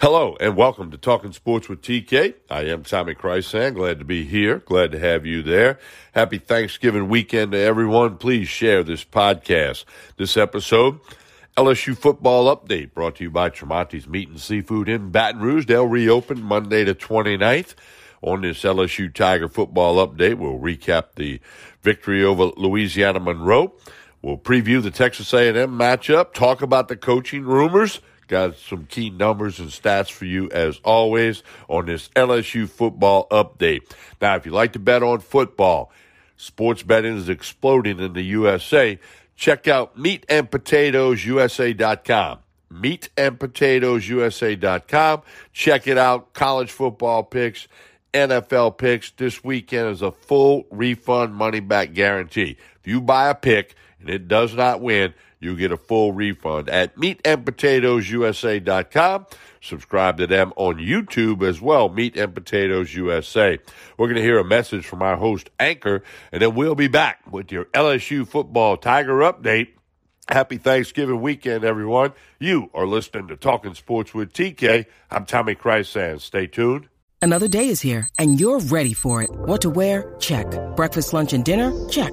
Hello and welcome to Talking Sports with TK. I am Tommy Chrysan. Glad to be here. Glad to have you there. Happy Thanksgiving weekend to everyone. Please share this podcast. This episode, LSU football update brought to you by Tremonti's Meat and Seafood in Baton Rouge. They'll reopen Monday the 29th. On this LSU Tiger football update, we'll recap the victory over Louisiana Monroe. We'll preview the Texas A&M matchup, talk about the coaching rumors, Got some key numbers and stats for you as always on this LSU football update. Now, if you like to bet on football, sports betting is exploding in the USA. Check out meatandpotatoesusa.com. Meatandpotatoesusa.com. Check it out. College football picks, NFL picks. This weekend is a full refund money back guarantee. If you buy a pick and it does not win, you get a full refund at meatandpotatoesusa.com. Subscribe to them on YouTube as well, Meat and Potatoes USA. We're going to hear a message from our host, Anchor, and then we'll be back with your LSU football Tiger update. Happy Thanksgiving weekend, everyone. You are listening to Talking Sports with TK. I'm Tommy Chrysan. Stay tuned. Another day is here, and you're ready for it. What to wear? Check. Breakfast, lunch, and dinner? Check.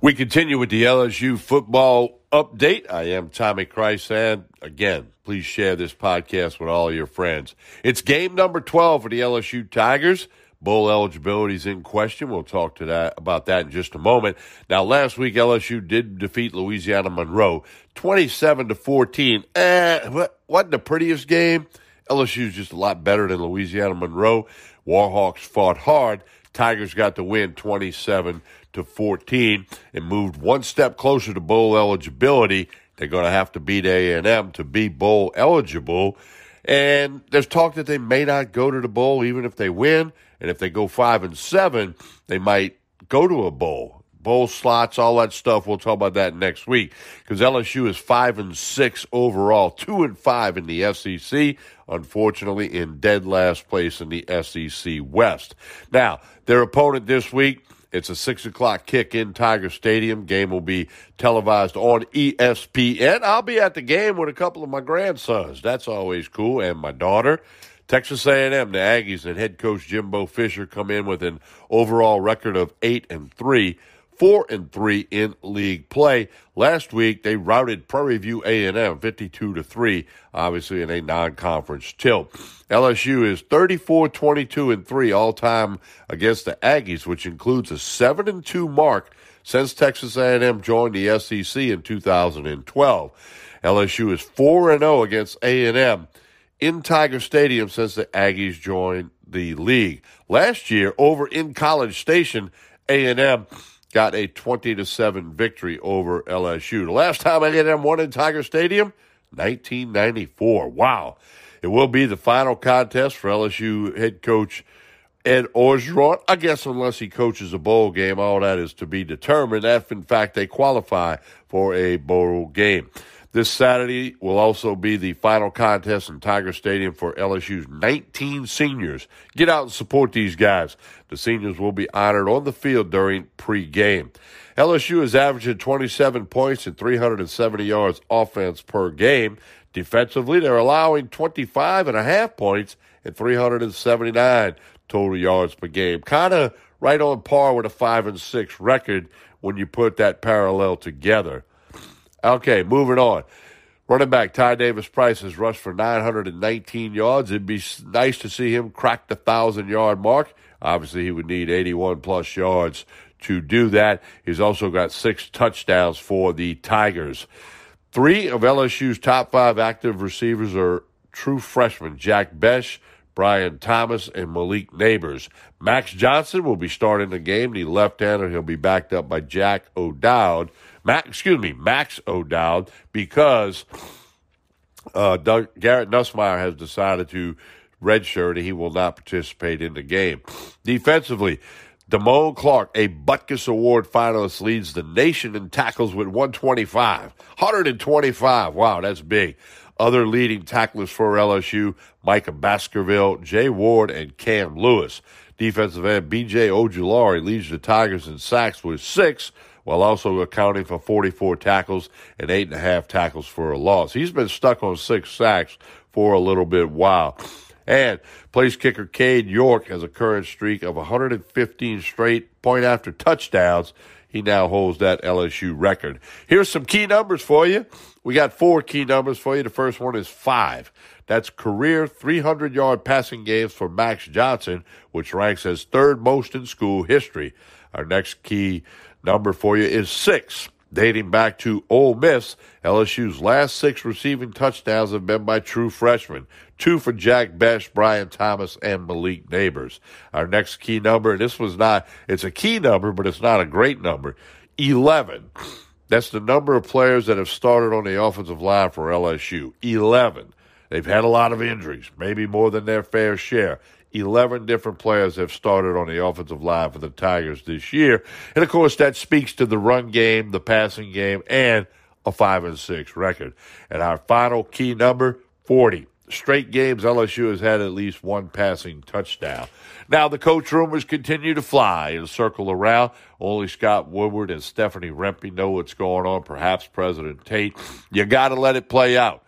We continue with the LSU football update. I am Tommy Chrysan. Again, please share this podcast with all your friends. It's game number 12 for the LSU Tigers. Bowl eligibility is in question. We'll talk to that about that in just a moment. Now, last week LSU did defeat Louisiana Monroe, twenty-seven to fourteen. Eh, what wasn't the prettiest game. LSU is just a lot better than Louisiana Monroe. Warhawks fought hard. Tigers got the win, twenty-seven to fourteen, and moved one step closer to bowl eligibility. They're going to have to beat A&M to be bowl eligible. And there's talk that they may not go to the bowl even if they win. And if they go five and seven, they might go to a bowl. Bowl slots, all that stuff. We'll talk about that next week because LSU is five and six overall, two and five in the SEC. Unfortunately, in dead last place in the SEC West. Now, their opponent this week it's a six o'clock kick in Tiger Stadium. Game will be televised on ESPN. I'll be at the game with a couple of my grandsons. That's always cool, and my daughter. Texas A&M, the Aggies, and head coach Jimbo Fisher come in with an overall record of eight and three four and three in league play. Last week they routed Prairie View A&M 52 to 3, obviously in a non-conference tilt. LSU is 34 22 and 3 all time against the Aggies, which includes a 7 and 2 mark since Texas A&M joined the SEC in 2012. LSU is 4 and 0 against A&M in Tiger Stadium since the Aggies joined the league. Last year over in College Station, A&M got a 20 to 7 victory over LSU. The last time A&M won in Tiger Stadium, 1994. Wow. It will be the final contest for LSU head coach Ed Orgeron. I guess unless he coaches a bowl game, all that is to be determined if in fact they qualify for a bowl game. This Saturday will also be the final contest in Tiger Stadium for LSU's 19 seniors. Get out and support these guys. The seniors will be honored on the field during pregame. LSU is averaging 27 points and 370 yards offense per game. Defensively, they're allowing 25 and a half points and 379 total yards per game. Kind of right on par with a 5 and 6 record when you put that parallel together. Okay, moving on. Running back Ty Davis Price has rushed for 919 yards. It'd be nice to see him crack the 1,000 yard mark. Obviously, he would need 81 plus yards to do that. He's also got six touchdowns for the Tigers. Three of LSU's top five active receivers are true freshmen Jack Bech, Brian Thomas, and Malik Nabers. Max Johnson will be starting the game, the left hander. He'll be backed up by Jack O'Dowd. Max, excuse me, Max O'Dowd, because uh, Doug, Garrett Nussmeier has decided to redshirt and he will not participate in the game. Defensively, Damone Clark, a Butkus Award finalist, leads the nation in tackles with 125. 125. Wow, that's big. Other leading tacklers for LSU, Micah Baskerville, Jay Ward, and Cam Lewis. Defensive end B.J. Ojulari leads the Tigers in sacks with six, while also accounting for 44 tackles and eight and a half tackles for a loss. He's been stuck on six sacks for a little bit while. And place kicker Cade York has a current streak of 115 straight point after touchdowns. He now holds that LSU record. Here's some key numbers for you. We got four key numbers for you. The first one is five. That's career 300 yard passing games for Max Johnson, which ranks as third most in school history. Our next key number for you is six. Dating back to Ole Miss, LSU's last six receiving touchdowns have been by true freshmen. Two for Jack Bech, Brian Thomas, and Malik Nabers. Our next key number, and this was not, it's a key number, but it's not a great number. 11. That's the number of players that have started on the offensive line for LSU. 11. They've had a lot of injuries, maybe more than their fair share. 11 different players have started on the offensive line for the Tigers this year. And of course, that speaks to the run game, the passing game, and a 5 and 6 record. And our final key number 40. Straight games, LSU has had at least one passing touchdown. Now, the coach rumors continue to fly and circle around. Only Scott Woodward and Stephanie Rempe know what's going on, perhaps President Tate. You got to let it play out.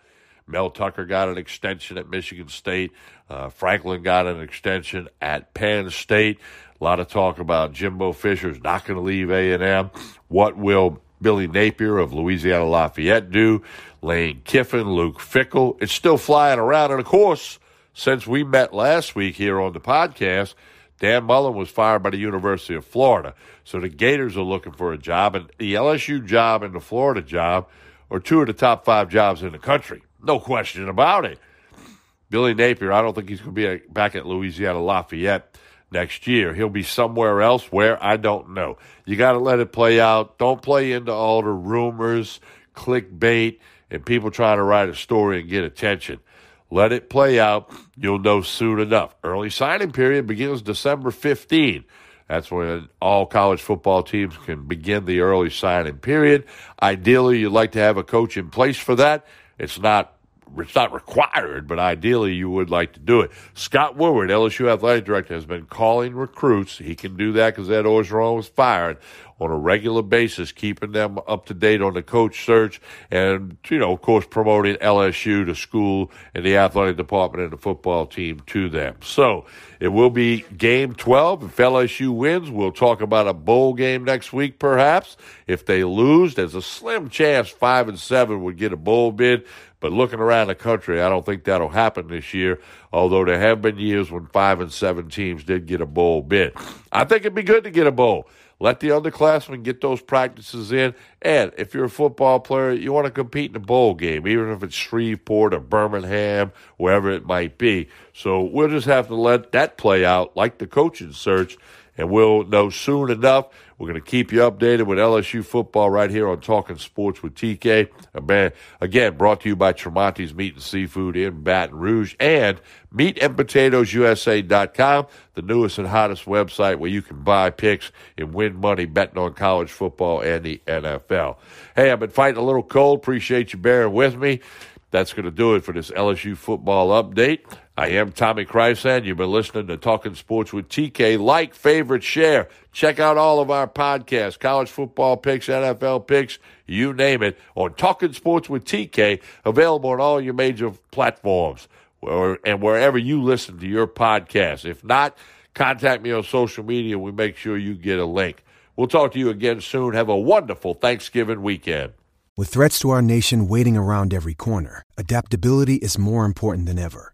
Mel Tucker got an extension at Michigan State. Uh, Franklin got an extension at Penn State. A lot of talk about Jimbo Fisher's not going to leave A&M. What will Billy Napier of Louisiana Lafayette do? Lane Kiffin, Luke Fickell. It's still flying around. And of course, since we met last week here on the podcast, Dan Mullen was fired by the University of Florida. So the Gators are looking for a job, and the LSU job and the Florida job are two of the top five jobs in the country. No question about it. Billy Napier, I don't think he's going to be back at Louisiana Lafayette next year. He'll be somewhere else. Where I don't know. You got to let it play out. Don't play into all the rumors, clickbait, and people trying to write a story and get attention. Let it play out. You'll know soon enough. Early signing period begins December 15. That's when all college football teams can begin the early signing period. Ideally, you'd like to have a coach in place for that. It's not it's not required, but ideally you would like to do it. Scott Woodward, LSU athletic director, has been calling recruits. He can do that because Ed Orgeron was fired on a regular basis, keeping them up to date on the coach search and, you know, of course, promoting LSU to school and the athletic department and the football team to them. So it will be game 12. If LSU wins, we'll talk about a bowl game next week, perhaps. If they lose, there's a slim chance five and seven would get a bowl bid. But looking around the country, I don't think that'll happen this year, although there have been years when five and seven teams did get a bowl bid. I think it'd be good to get a bowl. Let the underclassmen get those practices in. And if you're a football player, you want to compete in a bowl game, even if it's Shreveport or Birmingham, wherever it might be. So we'll just have to let that play out like the coaching search, and we'll know soon enough. We're going to keep you updated with LSU football right here on Talking Sports with TK. Again, brought to you by Tremonti's Meat and Seafood in Baton Rouge and meatandpotatoesusa.com, the newest and hottest website where you can buy picks and win money betting on college football and the NFL. Hey, I've been fighting a little cold. Appreciate you bearing with me. That's going to do it for this LSU football update. I am Tommy Krysan. You've been listening to Talking Sports with TK. Like, favorite, share. Check out all of our podcasts, college football picks, NFL picks, you name it, on Talking Sports with TK, available on all your major platforms or, and wherever you listen to your podcast. If not, contact me on social media. We make sure you get a link. We'll talk to you again soon. Have a wonderful Thanksgiving weekend. With threats to our nation waiting around every corner, adaptability is more important than ever.